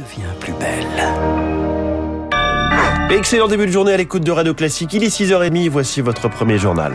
devient plus belle. Excellent début de journée à l'écoute de Radio Classique. Il est 6h30, voici votre premier journal.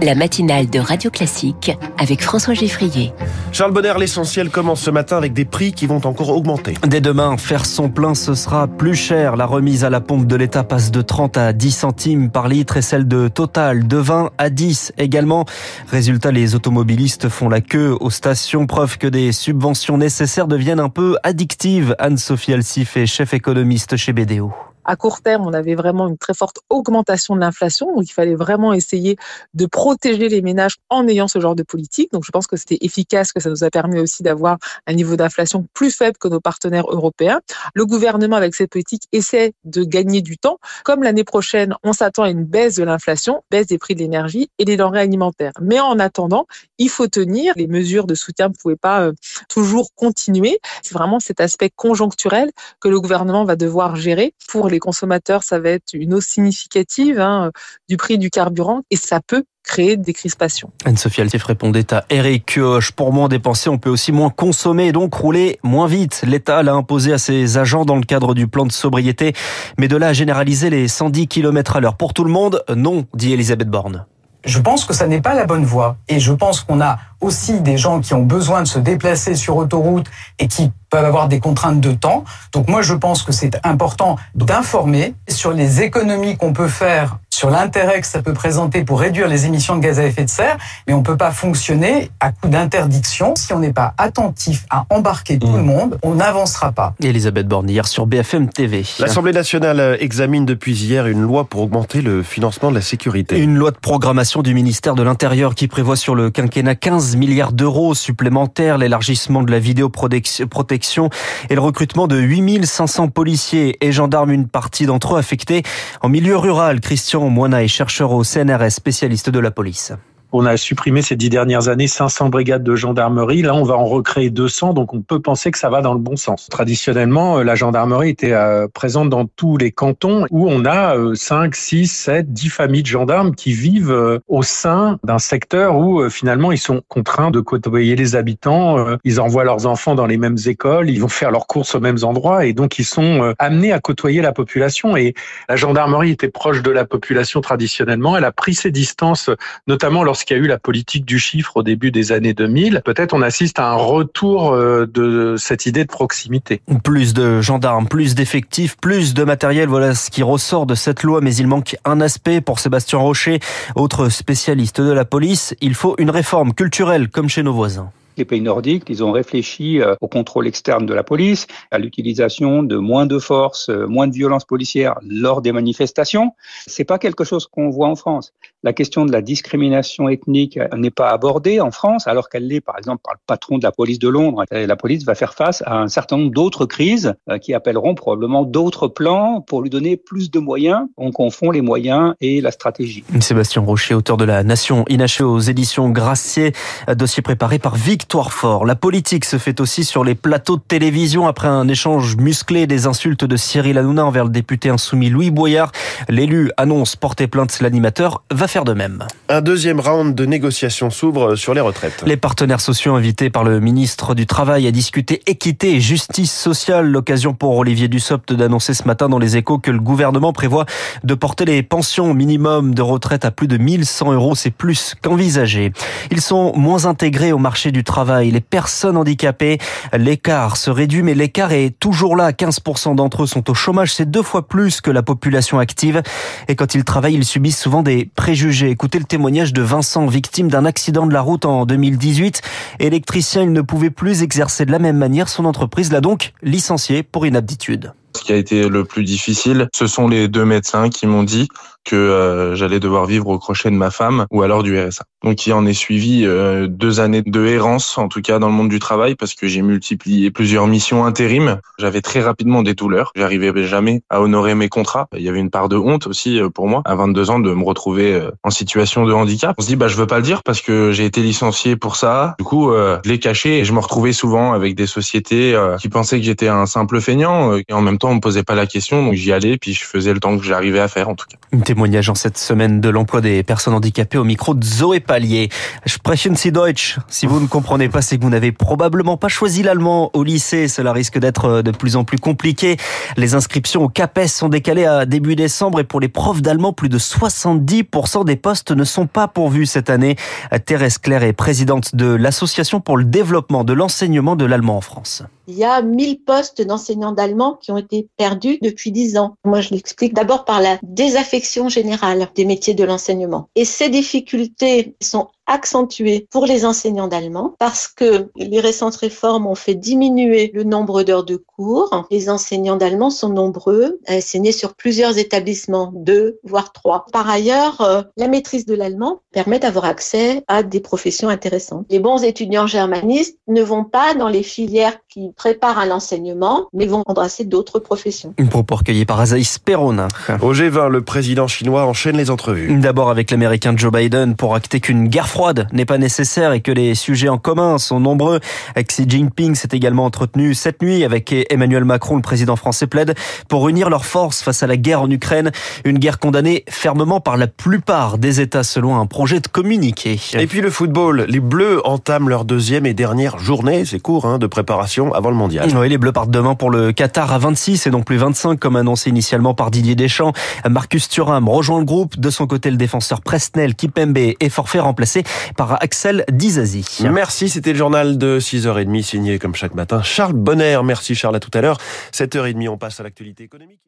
La matinale de Radio Classique avec François Geffrier. Charles Bonner, l'essentiel commence ce matin avec des prix qui vont encore augmenter. Dès demain, faire son plein, ce sera plus cher. La remise à la pompe de l'État passe de 30 à 10 centimes par litre et celle de Total de 20 à 10 également. Résultat, les automobilistes font la queue aux stations. Preuve que des subventions nécessaires deviennent un peu addictives. Anne-Sophie Alsif est chef économiste chez BDO à court terme, on avait vraiment une très forte augmentation de l'inflation. Donc, il fallait vraiment essayer de protéger les ménages en ayant ce genre de politique. Donc, je pense que c'était efficace, que ça nous a permis aussi d'avoir un niveau d'inflation plus faible que nos partenaires européens. Le gouvernement, avec cette politique, essaie de gagner du temps. Comme l'année prochaine, on s'attend à une baisse de l'inflation, baisse des prix de l'énergie et des denrées alimentaires. Mais en attendant, il faut tenir. Les mesures de soutien ne pouvaient pas euh, toujours continuer. C'est vraiment cet aspect conjoncturel que le gouvernement va devoir gérer pour les consommateurs, ça va être une hausse significative hein, du prix du carburant et ça peut créer des crispations. Anne-Sophie Altif répondait à Eric Kioch. Pour moins dépenser, on peut aussi moins consommer et donc rouler moins vite. L'État l'a imposé à ses agents dans le cadre du plan de sobriété. Mais de là à généraliser les 110 km à l'heure pour tout le monde, non, dit Elisabeth Borne. Je pense que ça n'est pas la bonne voie. Et je pense qu'on a aussi des gens qui ont besoin de se déplacer sur autoroute et qui peuvent avoir des contraintes de temps. Donc moi, je pense que c'est important d'informer sur les économies qu'on peut faire sur l'intérêt que ça peut présenter pour réduire les émissions de gaz à effet de serre, mais on ne peut pas fonctionner à coup d'interdiction. Si on n'est pas attentif à embarquer tout le mmh. monde, on n'avancera pas. Elisabeth Borne, hier sur BFM TV. L'Assemblée nationale examine depuis hier une loi pour augmenter le financement de la sécurité. Une loi de programmation du ministère de l'Intérieur qui prévoit sur le quinquennat 15 milliards d'euros supplémentaires, l'élargissement de la vidéoprotection et le recrutement de 8500 policiers et gendarmes, une partie d'entre eux affectés en milieu rural. Christian Moina est chercheur au CNRS, spécialiste de la police. On a supprimé ces dix dernières années 500 brigades de gendarmerie. Là, on va en recréer 200, donc on peut penser que ça va dans le bon sens. Traditionnellement, euh, la gendarmerie était euh, présente dans tous les cantons où on a 5, 6, 7, 10 familles de gendarmes qui vivent euh, au sein d'un secteur où finalement ils sont contraints de côtoyer les habitants. Ils envoient leurs enfants dans les mêmes écoles, ils vont faire leurs courses aux mêmes endroits et donc ils sont amenés à côtoyer la population. Et la gendarmerie était proche de la population traditionnellement. Elle a pris ses distances, notamment lorsqu'il lorsqu'il y a eu la politique du chiffre au début des années 2000, peut-être on assiste à un retour euh, de cette idée de proximité. Plus de gendarmes, plus d'effectifs, plus de matériel, voilà ce qui ressort de cette loi, mais il manque un aspect pour Sébastien Rocher, autre spécialiste de la police, il faut une réforme culturelle comme chez nos voisins les pays nordiques, ils ont réfléchi euh, au contrôle externe de la police, à l'utilisation de moins de force, euh, moins de violence policière lors des manifestations. C'est pas quelque chose qu'on voit en France. La question de la discrimination ethnique n'est pas abordée en France, alors qu'elle l'est par exemple par le patron de la police de Londres. La police va faire face à un certain nombre d'autres crises euh, qui appelleront probablement d'autres plans pour lui donner plus de moyens. On confond les moyens et la stratégie. Sébastien Rocher, auteur de La Nation inachée aux éditions Gracier, dossier préparé par Victor fort. La politique se fait aussi sur les plateaux de télévision après un échange musclé des insultes de Cyril Hanouna envers le député insoumis Louis Boyard. L'élu annonce porter plainte. L'animateur va faire de même. Un deuxième round de négociations s'ouvre sur les retraites. Les partenaires sociaux invités par le ministre du Travail à discuter équité et justice sociale. L'occasion pour Olivier Dussopt d'annoncer ce matin dans les échos que le gouvernement prévoit de porter les pensions minimum de retraite à plus de 1100 euros. C'est plus qu'envisagé. Ils sont moins intégrés au marché du travail les personnes handicapées. L'écart se réduit, mais l'écart est toujours là. 15% d'entre eux sont au chômage. C'est deux fois plus que la population active. Et quand ils travaillent, ils subissent souvent des préjugés. Écoutez le témoignage de Vincent, victime d'un accident de la route en 2018. Électricien, il ne pouvait plus exercer de la même manière. Son entreprise l'a donc licencié pour inaptitude. Ce qui a été le plus difficile, ce sont les deux médecins qui m'ont dit que euh, j'allais devoir vivre au crochet de ma femme ou alors du RSA. Donc il en est suivi euh, deux années de errance, en tout cas dans le monde du travail, parce que j'ai multiplié plusieurs missions intérim. J'avais très rapidement des douleurs. J'arrivais jamais à honorer mes contrats. Il y avait une part de honte aussi euh, pour moi, à 22 ans, de me retrouver en situation de handicap. On se dit, bah je veux pas le dire parce que j'ai été licencié pour ça. Du coup, je l'ai caché et je me retrouvais souvent avec des sociétés qui pensaient que j'étais un simple feignant et en même temps on me posait pas la question, donc j'y allais puis je faisais le temps que j'arrivais à faire en tout cas Témoignage en cette semaine de l'emploi des personnes handicapées au micro de Zoé Pallier. Sprechen Sie Deutsch. Si vous ne comprenez pas, c'est que vous n'avez probablement pas choisi l'allemand au lycée. Cela risque d'être de plus en plus compliqué. Les inscriptions au CAPES sont décalées à début décembre et pour les profs d'allemand, plus de 70% des postes ne sont pas pourvus cette année. Thérèse Claire est présidente de l'Association pour le développement de l'enseignement de l'allemand en France. Il y a 1000 postes d'enseignants d'allemand qui ont été perdus depuis 10 ans. Moi, je l'explique d'abord par la désaffection générale des métiers de l'enseignement. Et ces difficultés sont accentuées pour les enseignants d'allemand parce que les récentes réformes ont fait diminuer le nombre d'heures de cours. Les enseignants d'allemand sont nombreux à enseigner sur plusieurs établissements, deux voire trois. Par ailleurs, euh, la maîtrise de l'allemand permet d'avoir accès à des professions intéressantes. Les bons étudiants germanistes ne vont pas dans les filières qui préparent à l'enseignement, mais vont embrasser d'autres professions. Une propos recueilli par Azaïs Perona. Au G20, le président chinois enchaîne les entrevues. D'abord avec l'américain Joe Biden pour acter qu'une guerre froide n'est pas nécessaire et que les sujets en commun sont nombreux. Xi Jinping s'est également entretenu cette nuit avec Emmanuel Macron, le président français plaide pour unir leurs forces face à la guerre en Ukraine, une guerre condamnée fermement par la plupart des États selon un projet de communiqué. Et puis le football, les Bleus entament leur deuxième et dernière journée, c'est court, hein, de préparation avant le mondial. Oui, les Bleus partent demain pour le Qatar à 26 et non plus 25 comme annoncé initialement par Didier Deschamps. Marcus Thuram rejoint le groupe. De son côté, le défenseur Presnel Kipembe est forfait remplacé par Axel Dizazi. Merci, c'était le journal de 6h30 signé comme chaque matin Charles Bonner. Merci Charles, à tout à l'heure. 7h30, on passe à l'actualité économique.